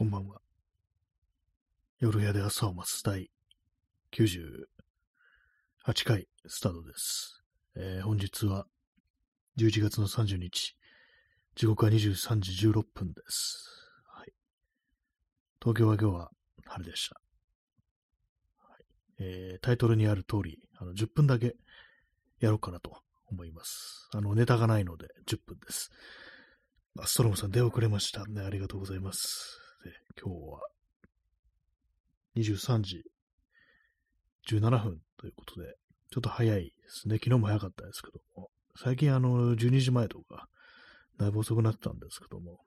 こんばんは。夜屋で朝を待つ第98回スタートです。えー本日は11月の30日、時刻は23時16分です。はい、東京は今日は晴れでした。はいえータイトルにある通り、あの10分だけやろうかなと思います。あの、ネタがないので10分です。ストロムさん出遅れました。ね、ありがとうございます。で今日は23時17分ということで、ちょっと早いですね。昨日も早かったですけども、最近あの、12時前とか、だいぶ遅くなったんですけども、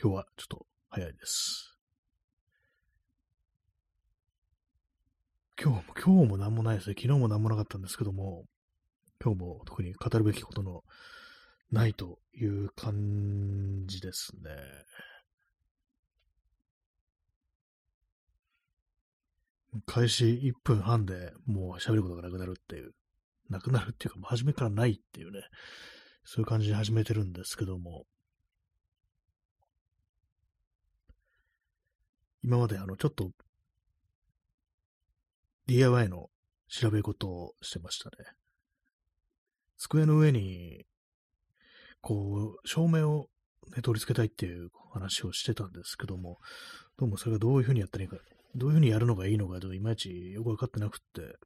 今日はちょっと早いです。今日も、今日も何もないですね。昨日も何もなかったんですけども、今日も特に語るべきことのないという感じですね。開始1分半でもう喋ることがなくなるっていう、なくなるっていうか、もう初めからないっていうね、そういう感じで始めてるんですけども、今まであの、ちょっと DIY の調べ事をしてましたね。机の上に、こう、照明を、ね、取り付けたいっていう話をしてたんですけども、どうもそれがどういうふうにやったらいいか、どういうふうにやるのがいいのか、いまいちよくわかってなくって、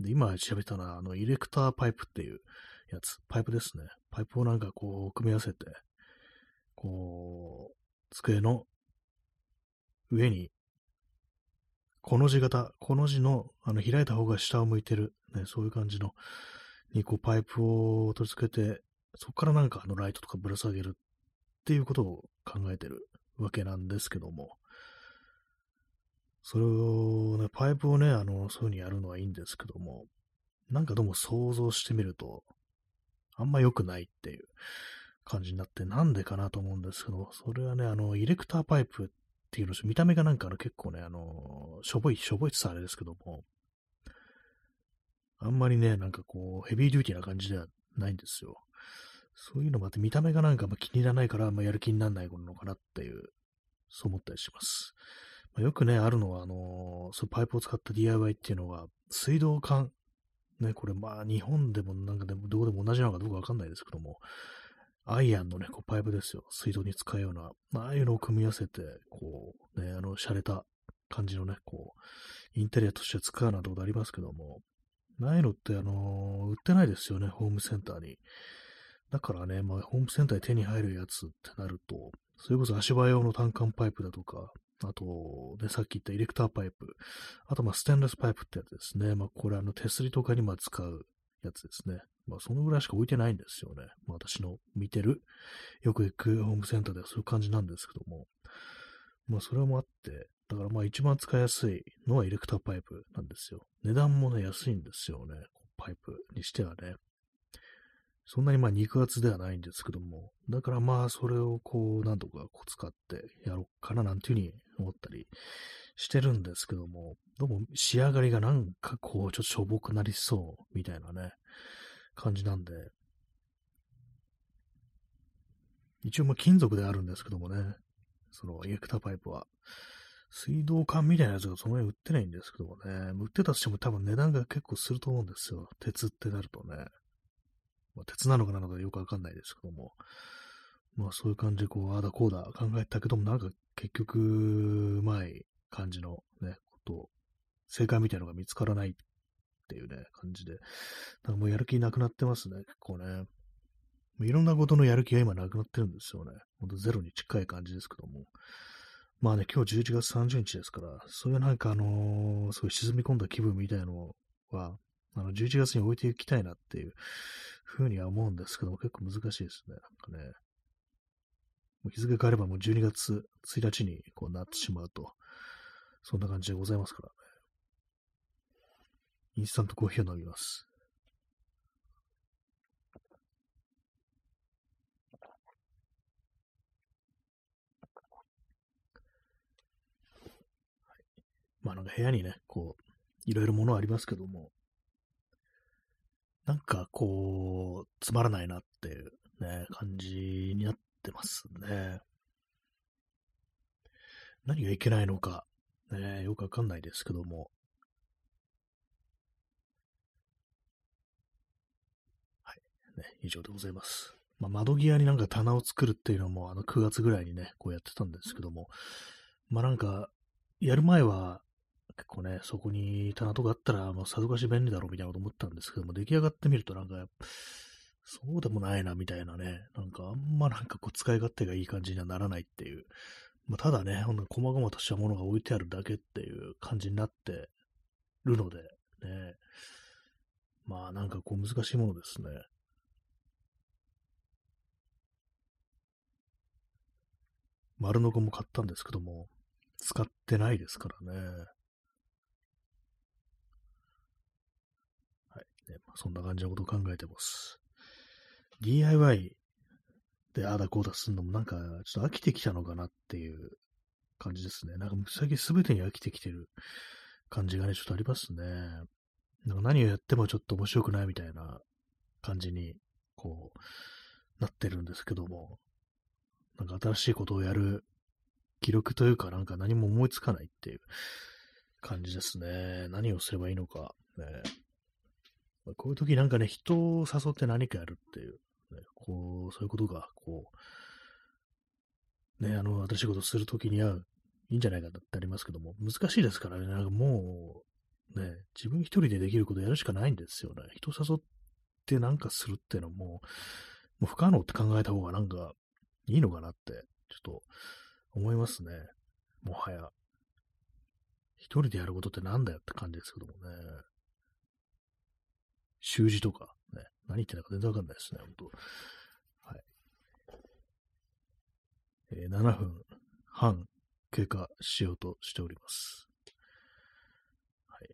で、今調べたのは、あの、イレクターパイプっていうやつ、パイプですね。パイプをなんかこう、組み合わせて、こう、机の上に、この字型、この字の、あの、開いた方が下を向いてる、ね、そういう感じの、に、こう、パイプを取り付けて、そこからなんかあの、ライトとかぶら下げるっていうことを考えてるわけなんですけども、それをね、パイプをね、あの、そういう風にやるのはいいんですけども、なんかどうも想像してみると、あんま良くないっていう感じになって、なんでかなと思うんですけど、それはね、あの、イレクターパイプっていうの、見た目がなんかあの結構ね、あの、しょぼい、しょぼいって言ったらあれですけども、あんまりね、なんかこう、ヘビーデューティーな感じではないんですよ。そういうのもあって、見た目がなんかあ気に入らないから、まあやる気にならないのかなっていう、そう思ったりします。まあよくね、あるのは、あのーそうパイプを使った DIY っていうのは、水道管、ね、これまあ日本でもなんかでもどこでも同じなのかどうかわかんないですけども、アイアンのね、こうパイプですよ。水道に使うような、まあああいうのを組み合わせて、こう、ね、あの、洒落た感じのね、こう、インテリアとして使うなんてことありますけども、ああいのって、あのー売ってないですよね、ホームセンターに。だからね、まあ、ホームセンターに手に入るやつってなると、それこそ足場用の単管パイプだとか、あと、で、さっき言ったイレクターパイプ、あと、まあ、ステンレスパイプってやつですね。まあ、これ、あの、手すりとかにま使うやつですね。まあ、そのぐらいしか置いてないんですよね。まあ、私の見てる、よく行くホームセンターではそういう感じなんですけども。まあ、それもあって、だからまあ、一番使いやすいのはイレクターパイプなんですよ。値段もね、安いんですよね。パイプにしてはね。そんなにまあ肉厚ではないんですけども、だからまあそれをこう、なんとかこう使ってやろうかななんていうふうに思ったりしてるんですけども、どうも仕上がりがなんかこう、ちょっとしょぼくなりそうみたいなね、感じなんで、一応まあ金属であるんですけどもね、そのエクターパイプは。水道管みたいなやつがその辺売ってないんですけどもね、売ってたとしても多分値段が結構すると思うんですよ。鉄ってなるとね。まあ、鉄なのかなのかよくわかんないですけども。まあそういう感じでこう、ああだこうだ考えたけども、なんか結局、うまい感じのね、こと、正解みたいなのが見つからないっていうね、感じで。だかもうやる気なくなってますね、結構ね。いろんなことのやる気が今なくなってるんですよね。ほんとゼロに近い感じですけども。まあね、今日11月30日ですから、そういうなんかあのーすごい沈み込んだ気分みたいのは、あの、11月に置いていきたいなっていうふうには思うんですけども、結構難しいですね。なんかね。もう日付変わればもう12月1日にこうなってしまうと、そんな感じでございますからね。インスタントコーヒーを飲みます。まあなんか部屋にね、こう、いろいろ物ありますけども、なんかこう、つまらないなっていうね、感じになってますね。何がいけないのか、ね、よくわかんないですけども。はい。ね、以上でございます。まあ、窓際になんか棚を作るっていうのも、あの9月ぐらいにね、こうやってたんですけども、まあなんか、やる前は、結構ね、そこに棚とかあったら、もうさぞかし便利だろうみたいなこと思ったんですけども、出来上がってみるとなんか、そうでもないなみたいなね、なんかあんまなんかこう使い勝手がいい感じにはならないっていう、まあ、ただね、ほんと細々としたものが置いてあるだけっていう感じになってるので、ね、まあなんかこう難しいものですね。丸のこも買ったんですけども、使ってないですからね。はい。ね、そんな感じのことを考えてます。DIY でああだこうだすんのもなんかちょっと飽きてきたのかなっていう感じですね。なんか最近全てに飽きてきてる感じがね、ちょっとありますね。なんか何をやってもちょっと面白くないみたいな感じに、こう、なってるんですけども、なんか新しいことをやる記録というかなんか何も思いつかないっていう感じですね。何をすればいいのか。ね、こういう時なんかね、人を誘って何かやるっていう、ね、こう、そういうことが、こう、ね、あの、新しいことするときにはいいんじゃないかってありますけども、難しいですからね、なんかもう、ね、自分一人でできることやるしかないんですよね。人誘ってなんかするっていうのも、もう不可能って考えた方がなんかいいのかなって、ちょっと思いますね。もはや。一人でやることってなんだよって感じですけどもね。習字とか、ね、何言ってんだか全然わかんないですね、本当はい。えー、7分半経過しようとしております。はい。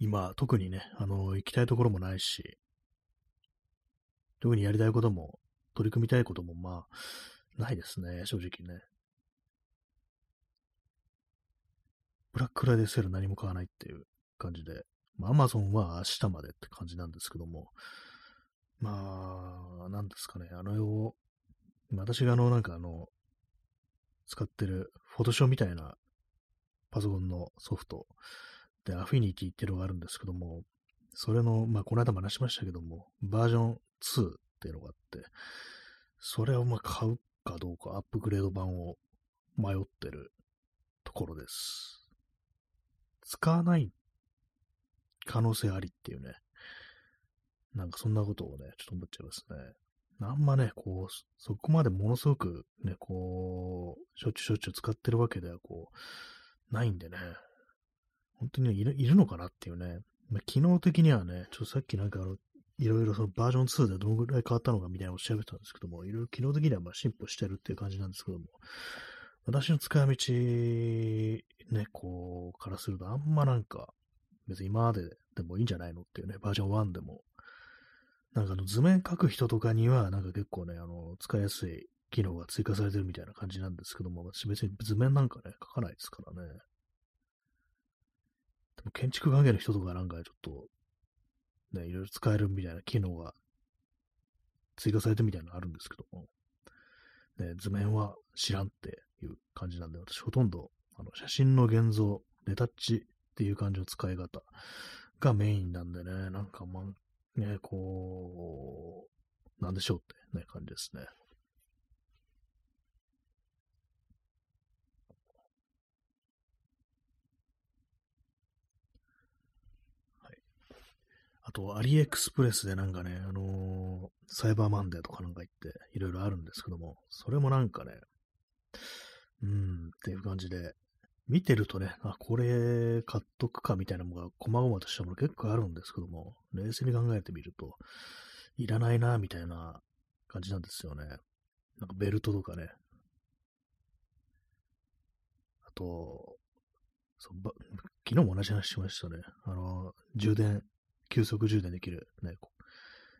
今、特にね、あの、行きたいところもないし、特にやりたいことも、取り組みたいことも、まあ、ないですね、正直ね。ブラックライデセール何も買わないっていう感じで、アマゾンは明日までって感じなんですけども、まあ、なんですかね、あの、私があの、なんかあの、使ってるフォトショーみたいなパソコンのソフト。で、アフィニティっていうのがあるんですけども、それの、まあ、この間も話しましたけども、バージョン2っていうのがあって、それをまあ買うかどうか、アップグレード版を迷ってるところです。使わない可能性ありっていうね。なんかそんなことをね、ちょっと思っちゃいますね。あんまね、こう、そこまでものすごくね、こう、しょっちゅうしょっちゅう使ってるわけでは、こう、ないんでね、本当にいるいるのかなっていうね、まあ、機能的にはね、ちょっとさっきなんかあの、いろいろそのバージョン2でどのぐらい変わったのかみたいなのを調べたんですけども、いろいろ機能的にはまあ進歩してるっていう感じなんですけども、私の使い道、ね、こう、からするとあんまなんか、別に今まででもいいんじゃないのっていうね、バージョン1でも。なんかあの図面書く人とかには、なんか結構ね、あの、使いやすい機能が追加されてるみたいな感じなんですけども、私別に図面なんかね、書かないですからね。でも建築関係の人とかなんかちょっと、ね、いろいろ使えるみたいな機能が追加されてみたいなのあるんですけども、ね、図面は知らんっていう感じなんで、私ほとんどあの写真の現像、レタッチっていう感じの使い方がメインなんでね、なんかまあ、ね、こう、なんでしょうってね、感じですね。はい。あと、アリエクスプレスでなんかね、あのー、サイバーマンデーとかなんか言って、いろいろあるんですけども、それもなんかね、うん、っていう感じで、見てるとね、あ、これ買っとくかみたいなのが、細々としたもの結構あるんですけども、冷静に考えてみると、いらないな、みたいな感じなんですよね。なんかベルトとかね。あと、そば昨日も同じ話しましたね。あの、充電、急速充電できるね、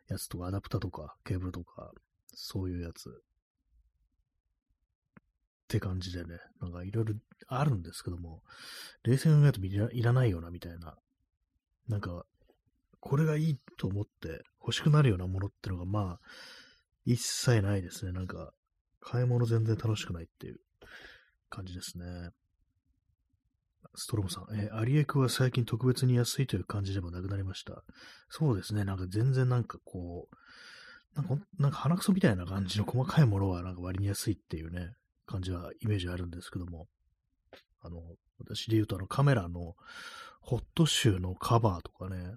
やつとか、アダプタとか、ケーブルとか、そういうやつ。って感じでね、なんかいろいろあるんですけども、冷静に考えるといらないよな、みたいな。なんか、これがいいと思って欲しくなるようなものってのが、まあ、一切ないですね。なんか、買い物全然楽しくないっていう感じですね。ストロムさん、えー、アリエクは最近特別に安いという感じでもなくなりました。そうですね、なんか全然なんかこう、なんかなんか鼻くそみたいな感じの細かいものはなんか割に安いっていうね、感じはイメージあるんですけども、あの、私で言うとあのカメラのホットシューのカバーとかね、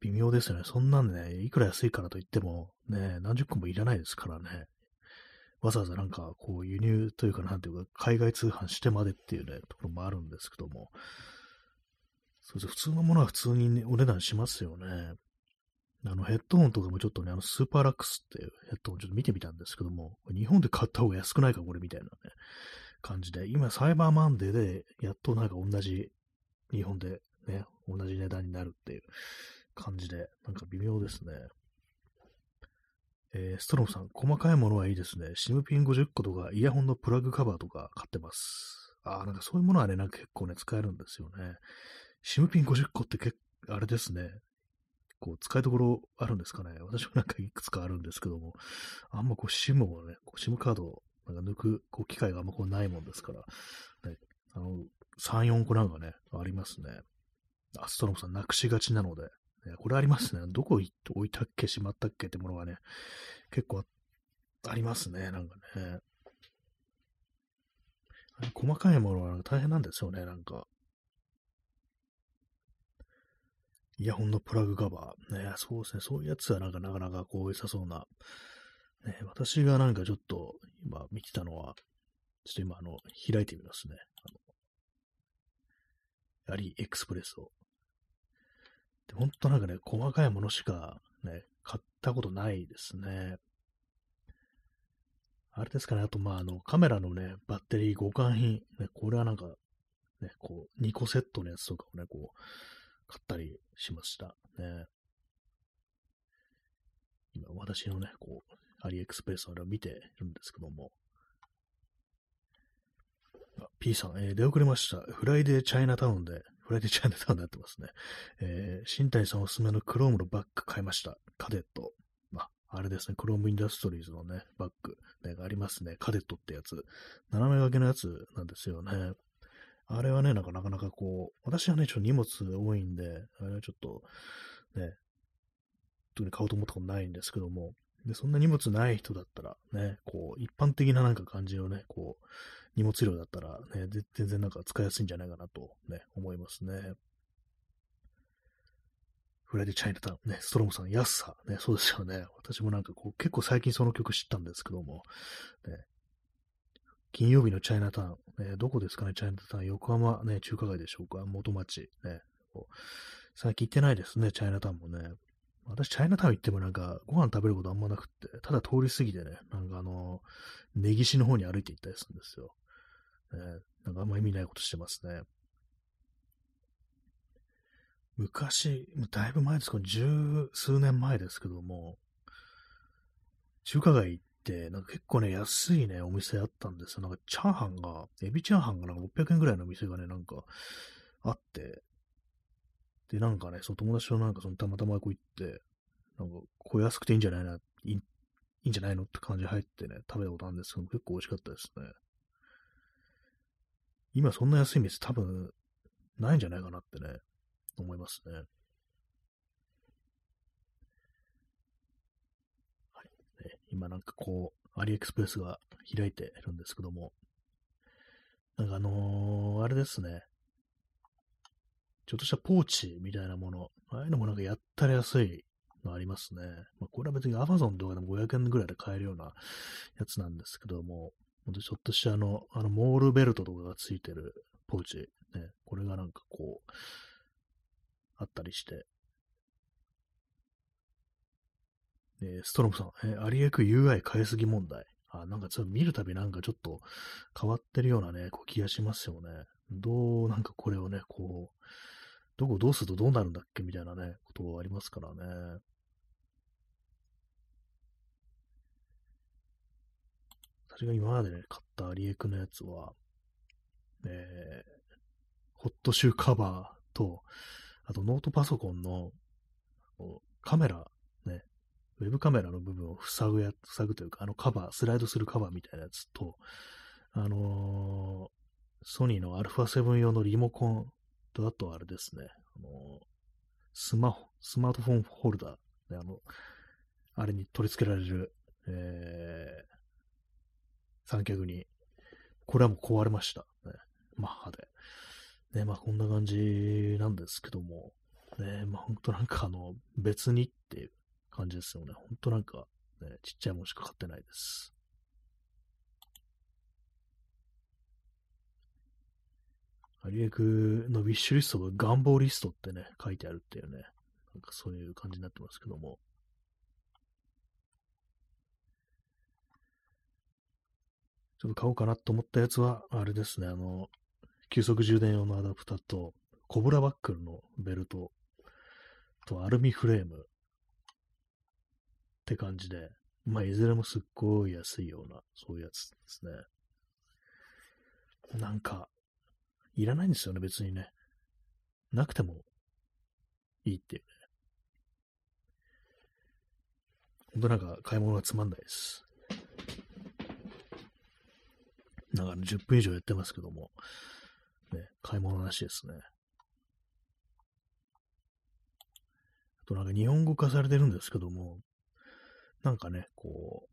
微妙ですよね。そんなんね、いくら安いからといっても、ね、何十個もいらないですからね。わざわざなんか、こう、輸入というか、なんていうか、海外通販してまでっていうね、ところもあるんですけども、そうです普通のものは普通に、ね、お値段しますよね。あの、ヘッドホンとかもちょっとね、あの、スーパーラックスっていうヘッドホンちょっと見てみたんですけども、日本で買った方が安くないか、これみたいなね、感じで、今、サイバーマンデーで、やっとなんか同じ、日本でね、同じ値段になるっていう感じで、なんか微妙ですね。えー、ストロムさん、細かいものはいいですね。シムピン50個とか、イヤホンのプラグカバーとか買ってます。ああ、なんかそういうものはね、なんか結構ね、使えるんですよね。シムピン50個って結構、あれですね。こう、使いどころあるんですかね。私もなんかいくつかあるんですけども、あんまこう、シムをね、こうシムカードをなんか抜くこう機会があんまこうないもんですから、ね、あの、3、4個なんかね、ありますね。アストロムさんなくしがちなので、ね、これありますね。どこ置いたっけ、しまったっけってものがね、結構ありますね、なんかね。細かいものは大変なんですよね、なんか。イヤホンのプラグカバー。ね、そうですね。そういうやつはなんかなかなかこう良さそうな。ね、私がなんかちょっと今見てたのは、ちょっと今あの、開いてみますね。あの、アリエクスプレスを。で本当なんかね、細かいものしかね、買ったことないですね。あれですかね、あと、まあ、あの、カメラのね、バッテリー互換品、ね、これはなんか、ね、こう、2個セットのやつとかをね、こう、買ったりしました。ね。今、私のね、こう、アリエクスプレスあれを見てるんですけども。P さん、えー、出遅れました。フライデーチャイナタウンでフライデーチャンネルになってますね。えー、新谷さんおすすめのクロームのバッグ買いました。カデット。まあ、あれですね、クロームインダストリーズのね、バッグ、ね、ありますね。カデットってやつ。斜め掛けのやつなんですよね。あれはね、なんかなかなかこう、私はね、ちょっと荷物多いんで、あれはちょっと、ね、特に買おうと思ったことないんですけども、で、そんな荷物ない人だったら、ね、こう、一般的ななんか感じのね、こう、荷物量だったらね、全然なんか使いやすいんじゃないかなとね、思いますね。フライデーチャイナタウン、ね、ストロムさん、安さ、ね、そうですよね。私もなんかこう、結構最近その曲知ったんですけども、ね、金曜日のチャイナタウン、ね、どこですかね、チャイナタウン、横浜ね、中華街でしょうか、元町、ね、最近行ってないですね、チャイナタウンもね。私、チャイナタウン行ってもなんか、ご飯食べることあんまなくって、ただ通り過ぎてね、なんかあの、根岸の方に歩いて行ったりするんですよ。ね、なんかあんま意味ないことしてますね。昔、だいぶ前ですか、十数年前ですけども、中華街行っ、なんか結構ね、安いね、お店あったんですよ。なんかチャーハンが、エビチャーハンがなんか600円ぐらいのお店がね、なんかあって、で、なんかね、その友達となんかそのたまたまこう行って、なんか、こう安くていいんじゃないな、いいいんじゃないのって感じで入ってね、食べたことあるんですけど、結構美味しかったですね。今そんな安い店多分ないんじゃないかなってね、思いますね。はい。ね、今なんかこう、アリエクスプレスが開いてるんですけども、なんかあのー、あれですね。ちょっとしたポーチみたいなもの、ああいうのもなんかやったら安いのありますね。まあ、これは別に Amazon とかでも500円ぐらいで買えるようなやつなんですけども、ちょっとしたあの、あの、モールベルトとかがついてるポーチ、ね、これがなんかこう、あったりして、えー、ストロムさん、えー、アリエク UI 変えすぎ問題。あ、なんかちょっと見るたびなんかちょっと変わってるようなね、こう気がしますよね。どう、なんかこれをね、こう、どこどうするとどうなるんだっけみたいなね、ことありますからね。私が今までね、買ったアリエクのやつは、えー、ホットシューカバーと、あとノートパソコンのカメラ、ウェブカメラの部分を塞ぐや、塞ぐというか、あのカバー、スライドするカバーみたいなやつと、あのー、ソニーの α7 用のリモコンと、あとあれですね、あのー、スマホ、スマートフォンホルダー、ね、あの、あれに取り付けられる、えー、三脚に、これはもう壊れました。ね、マッハで。ね、まあこんな感じなんですけども、ね、まあほんとなんかあの、別にっていう感じですよね。ほんとなんか、ね、ちっちゃいもんしか買ってないです。アリエクのウィッシュリストが願望リストってね、書いてあるっていうね、なんかそういう感じになってますけども。ちょっと買おうかなと思ったやつは、あれですね、あの、急速充電用のアダプタと、コブラバックルのベルトとアルミフレームって感じで、まあ、いずれもすっごい安いような、そういうやつですね。なんか、いらないんですよね、別にね。なくてもいいっていうね。ほんとなんか買い物がつまんないです。なんか、ね、10分以上やってますけども、ね、買い物なしですね。あとなんか日本語化されてるんですけども、なんかね、こう、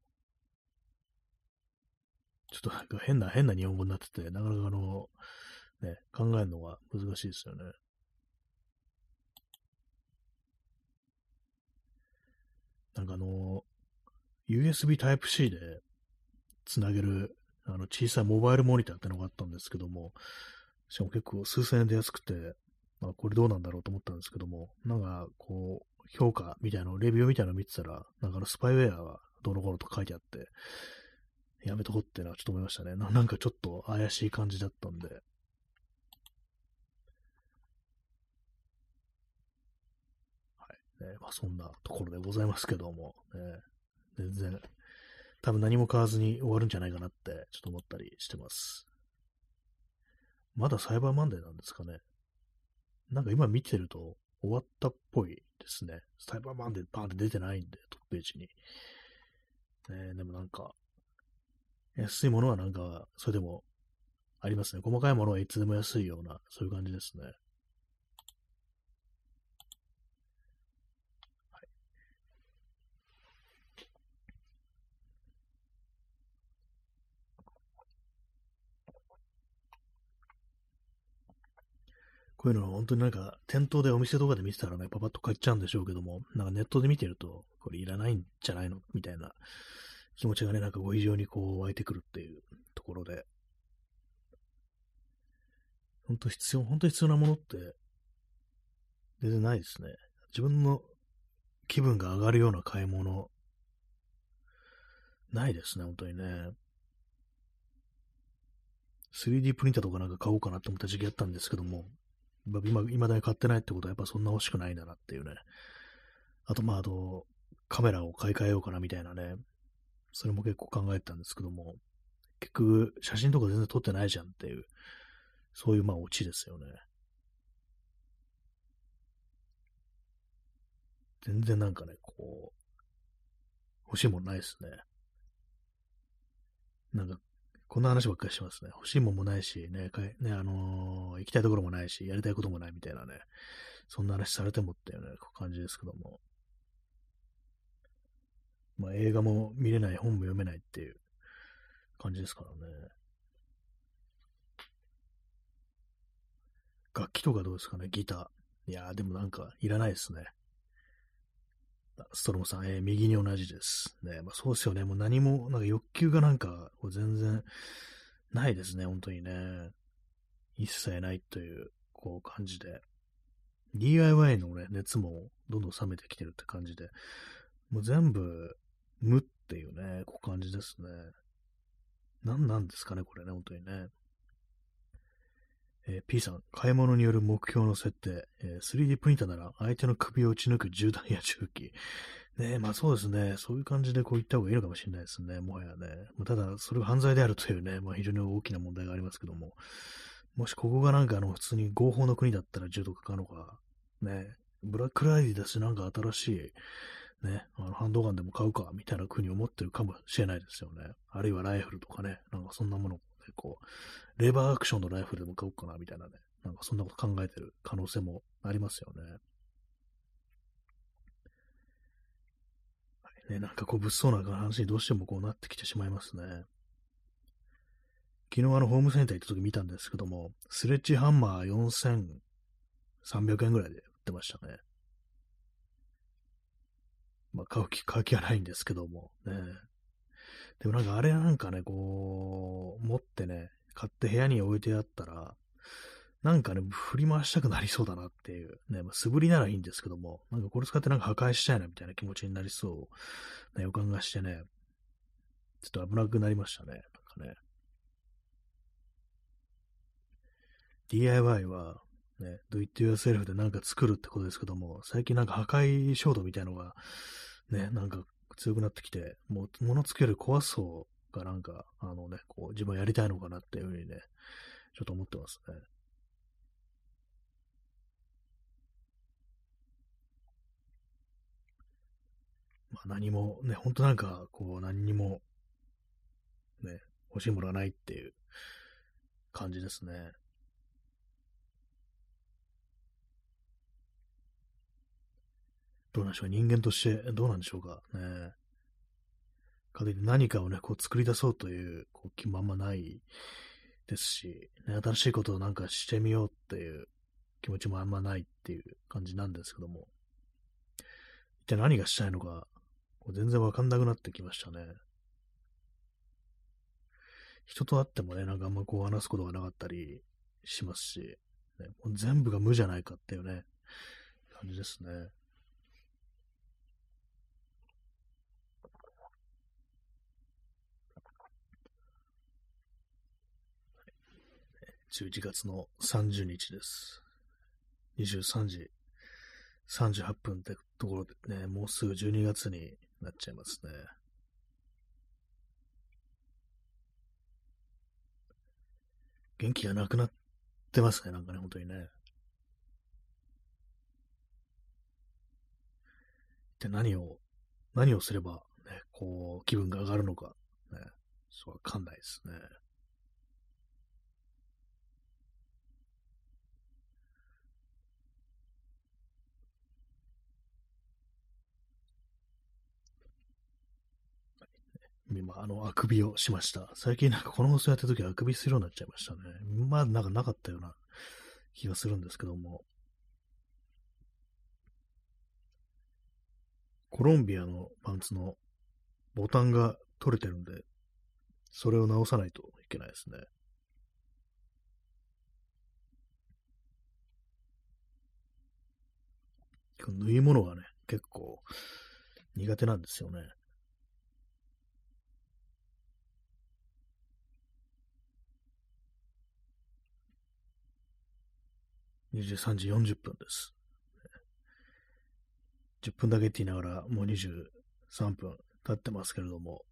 ちょっとなんか変な、変な日本語になってて、なかなかあの、ね、考えるのが難しいですよね。なんかあの、USB Type-C でつなげるあの小さいモバイルモニターってのがあったんですけども、しかも結構数千円で安くて、まあ、これどうなんだろうと思ったんですけども、なんかこう、評価みたいなの、レビューみたいなの見てたら、なんかあのスパイウェアがどの頃と書いてあって、やめとこってのはちょっと思いましたねな。なんかちょっと怪しい感じだったんで。はい。ね、まあそんなところでございますけども、ね、全然、多分何も買わずに終わるんじゃないかなってちょっと思ったりしてます。まだサイバーマンデーなんですかね。なんか今見てると終わったっぽいですね。サイバーマンデーバーンって出てないんで、トップページに。ね、でもなんか、安いものはなんか、それでもありますね。細かいものはいつでも安いような、そういう感じですね。こういうのは本当になんか店頭でお店とかで見てたらね、パパッと買っちゃうんでしょうけども、なんかネットで見てると、これいらないんじゃないのみたいな気持ちがね、なんかご非常にこう湧いてくるっていうところで、本当必要、本当必要なものって、全然ないですね。自分の気分が上がるような買い物、ないですね、本当にね。3D プリンターとかなんか買おうかなって思った時期あったんですけども、今、未だに買ってないってことはやっぱそんな欲しくないんだなっていうね。あと、まあ、あと、カメラを買い替えようかなみたいなね。それも結構考えてたんですけども、結局、写真とか全然撮ってないじゃんっていう、そういうまあオチですよね。全然なんかね、こう、欲しいもんないですね。なんか、こんな話ばっかりしますね。欲しいもんもないし、ね、かいね、あのー、行きたいところもないし、やりたいこともないみたいなね、そんな話されてもっていうね、感じですけども。まあ、映画も見れない、本も読めないっていう感じですからね。楽器とかどうですかね、ギター。いやー、でもなんか、いらないですね。ストロムさん、えー、右に同じです。ね、まあ、そうですよね。もう何も、なんか欲求がなんか、全然ないですね、本当にね。一切ないという、こう感じで。DIY のね、熱もどんどん冷めてきてるって感じで、もう全部、無っていうね、こう感じですね。何なんですかね、これね、本当にね。えー、P さん、買い物による目標の設定、えー、3D プリンターなら相手の首を打ち抜く銃弾や銃器。ねまあそうですね。そういう感じでこう言った方がいいのかもしれないですね。もはやね。まあ、ただ、それが犯罪であるというね、まあ非常に大きな問題がありますけども、もしここがなんかあの、普通に合法の国だったら銃とか買うのか、ね、ブラックライディだし、なんか新しい、ね、あのハンドガンでも買うか、みたいな国を持ってるかもしれないですよね。あるいはライフルとかね、なんかそんなもの、こう、レバーアクションのライフルでも買おうかな、みたいなね。なんかそんなこと考えてる可能性もありますよね。はいね、なんかこう物騒な話にどうしてもこうなってきてしまいますね。昨日あのホームセンター行った時見たんですけども、スレッジハンマー4300円ぐらいで売ってましたね。まあ買う気、買う気はないんですけども、ね。でもなんかあれなんかね、こう、持ってね、買って部屋に置いてあったら、なんかね、振り回したくなりそうだなっていう。ね、まあ、素振りならいいんですけども、なんかこれ使ってなんか破壊したいなみたいな気持ちになりそう、な予感がしてね、ちょっと危なくなりましたね。なんかね。DIY は、ね、do it yourself でなんか作るってことですけども、最近なんか破壊衝動みたいのが、ね、なんか強くなってきて、もう物作る壊そうがなんか、あのね、こう自分はやりたいのかなっていうふうにね、ちょっと思ってますね。まあ何もね、ほんとなんか、こう何にも、ね、欲しいものがないっていう感じですね。どうなんでしょう人間としてどうなんでしょうかね。かといって何かをね、こう作り出そうというこう気もあんまないですし、ね、新しいことをなんかしてみようっていう気持ちもあんまないっていう感じなんですけども、一体何がしたいのか全然わかんなくなってきましたね。人と会ってもね、なんかあんまこう話すことがなかったりしますし、ね、もう全部が無じゃないかっていうね、感じですね。11月の30日です。23時38分ってところでね、もうすぐ12月になっちゃいますね。元気がなくなってますね、なんかね、本当にね。で、何を、何をすれば、ね、こう、気分が上がるのか、ね、そうわかんないですね。今、あの、あくびをしました。最近なんかこの放送やった時あくびするようになっちゃいましたね。まあ、なんかなかったような気がするんですけども。コロンビアのパンツのボタンが取れてるんで、それを直さないといけないですね。縫い物がね、結構苦手なんですよね。23時40分です。10分だけって言いながら、もう23分経ってますけれども、こ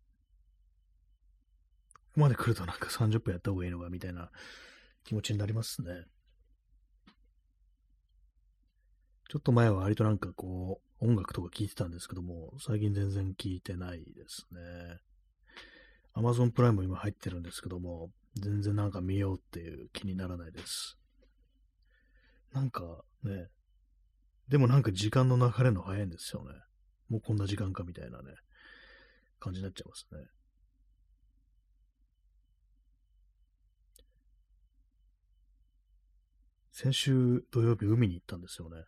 こまで来るとなんか30分やった方がいいのかみたいな気持ちになりますね。ちょっと前は割となんかこう、音楽とか聴いてたんですけども、最近全然聴いてないですね。Amazon プライム今入ってるんですけども、全然なんか見ようっていう気にならないです。なんかね、でもなんか時間の流れの早いんですよね。もうこんな時間かみたいなね、感じになっちゃいますね。先週土曜日海に行ったんですよね。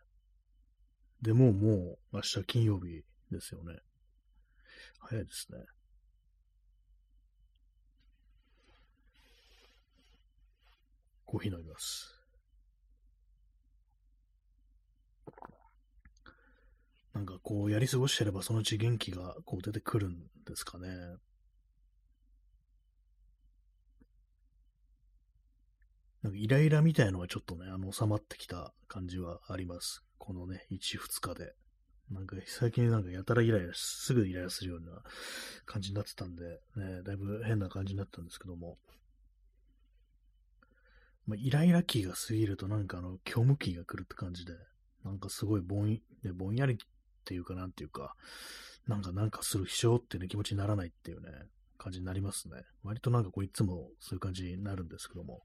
でももう明日金曜日ですよね。早いですね。コーヒー飲みます。なんかこうやり過ごしてればそのうち元気がこう出てくるんですかね。なんかイライラみたいのはちょっとね、あの収まってきた感じはあります。このね、1、2日で。なんか最近なんかやたらイライラすぐイライラするような感じになってたんで、ね、だいぶ変な感じになったんですけども。まあ、イライラ期が過ぎるとなんかあの虚無期が来るって感じで、なんかすごいぼん,、ぼんやりっていうかなんていうか、なんかなんかする必要っていう、ね、気持ちにならないっていうね、感じになりますね。割となんかこういつもそういう感じになるんですけども、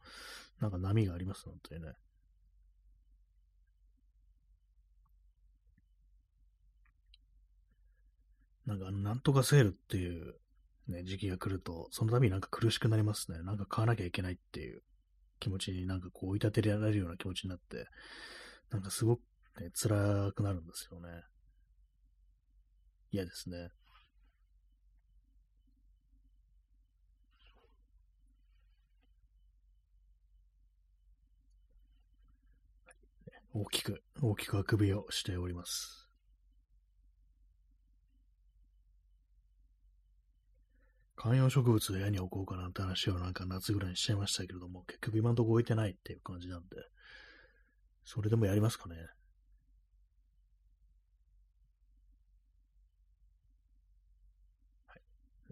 なんか波があります、本当にね。なんかあの、なんとかセールっていうね、時期が来ると、その度になんか苦しくなりますね。なんか買わなきゃいけないっていう気持ちになんかこう追い立てられるような気持ちになって、なんかすごくね、辛くなるんですよね。嫌ですね。大きく、大きくあくびをしております。観葉植物を部屋に置こうかなって話をなんか夏ぐらいにしちゃいましたけれども、結局今のとこ置いてないっていう感じなんで、それでもやりますかね。はい。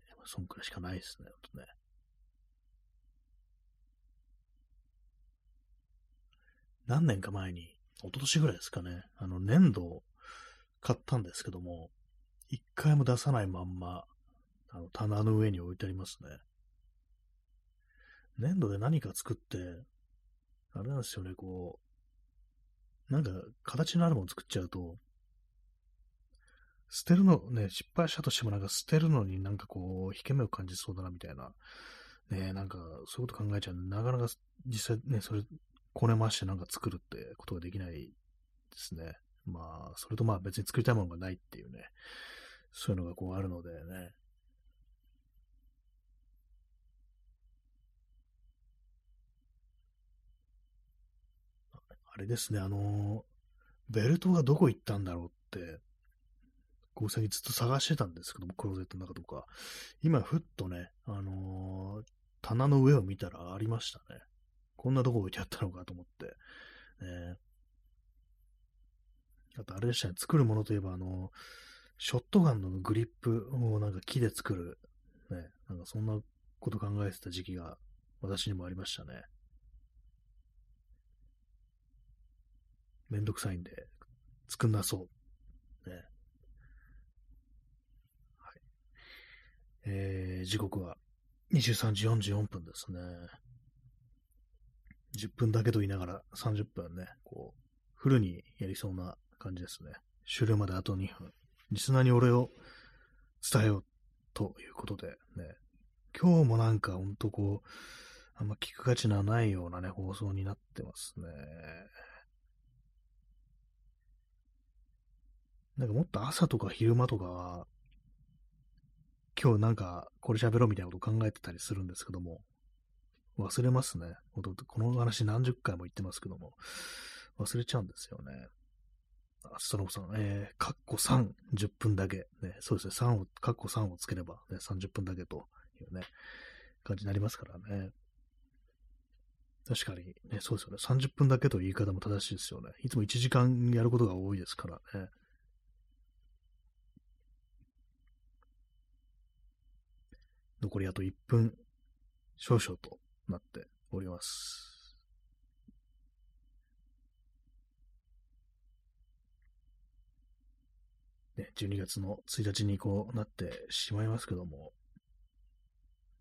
まあ、そんくらいしかないですね、ほんとね。何年か前に、一昨年ぐらいですかね、あの、粘土を買ったんですけども、一回も出さないまんま、あの、棚の上に置いてありますね。粘土で何か作って、あれなんですよね、こう、なんか形のあるもの作っちゃうと、捨てるの、ね、失敗したとしてもなんか捨てるのになんかこう、引け目を感じそうだなみたいな、ね、なんかそういうこと考えちゃうなかなか実際ね、それ、こねましてなんか作るってことができないですね。まあ、それとまあ別に作りたいものがないっていうね、そういうのがこうあるのでね、あれですね、あのベルトがどこ行ったんだろうって、こう最近ずっと探してたんですけども、クローゼットの中とか。今、ふっとね、あのー、棚の上を見たらありましたね。こんなとこ置いてあったのかと思って。ね、あと、あれでしたね、作るものといえば、あのー、ショットガンのグリップをなんか木で作る、ね、なんかそんなこと考えてた時期が私にもありましたね。めんどくさいんで、作んなそう。ね。はい。えー、時刻は23時44分ですね。10分だけと言いながら30分ね、こう、フルにやりそうな感じですね。終了まであと2分。リスナーに俺を伝えようということでね、今日もなんかほんとこう、あんま聞く価値のないようなね、放送になってますね。なんかもっと朝とか昼間とかは、今日なんかこれ喋ろうみたいなこと考えてたりするんですけども、忘れますね。この話何十回も言ってますけども、忘れちゃうんですよね。あストローさん、えー、カッコ3、10分だけ。ね、そうですね、3を、カッコ3をつければ、ね、30分だけというね、感じになりますからね。確かに、ね、そうですよね。30分だけという言い方も正しいですよね。いつも1時間やることが多いですからね。残りあと1分少々となっております。ね、12月の1日にこうなってしまいますけども、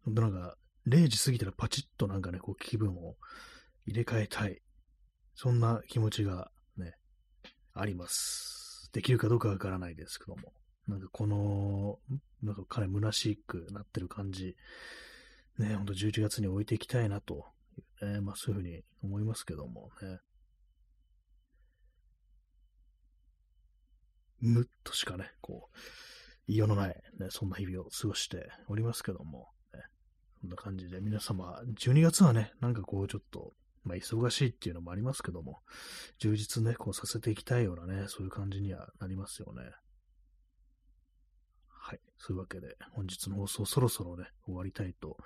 本当なんか、0時過ぎたらパチッとなんかね、こう気分を入れ替えたい。そんな気持ちがね、あります。できるかどうかわからないですけども。なんかこの、なんかかなり虚しくなってる感じ、ね、ほんと11月に置いていきたいなと、ね、まあそういうふうに思いますけどもね。むっとしかね、こう、言いようのない、ね、そんな日々を過ごしておりますけども、ね、こんな感じで皆様、12月はね、なんかこうちょっと、まあ忙しいっていうのもありますけども、充実ね、こうさせていきたいようなね、そういう感じにはなりますよね。はい。そういうわけで、本日の放送そろそろね、終わりたいと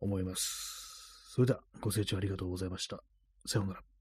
思います。それでは、ご清聴ありがとうございました。さようなら。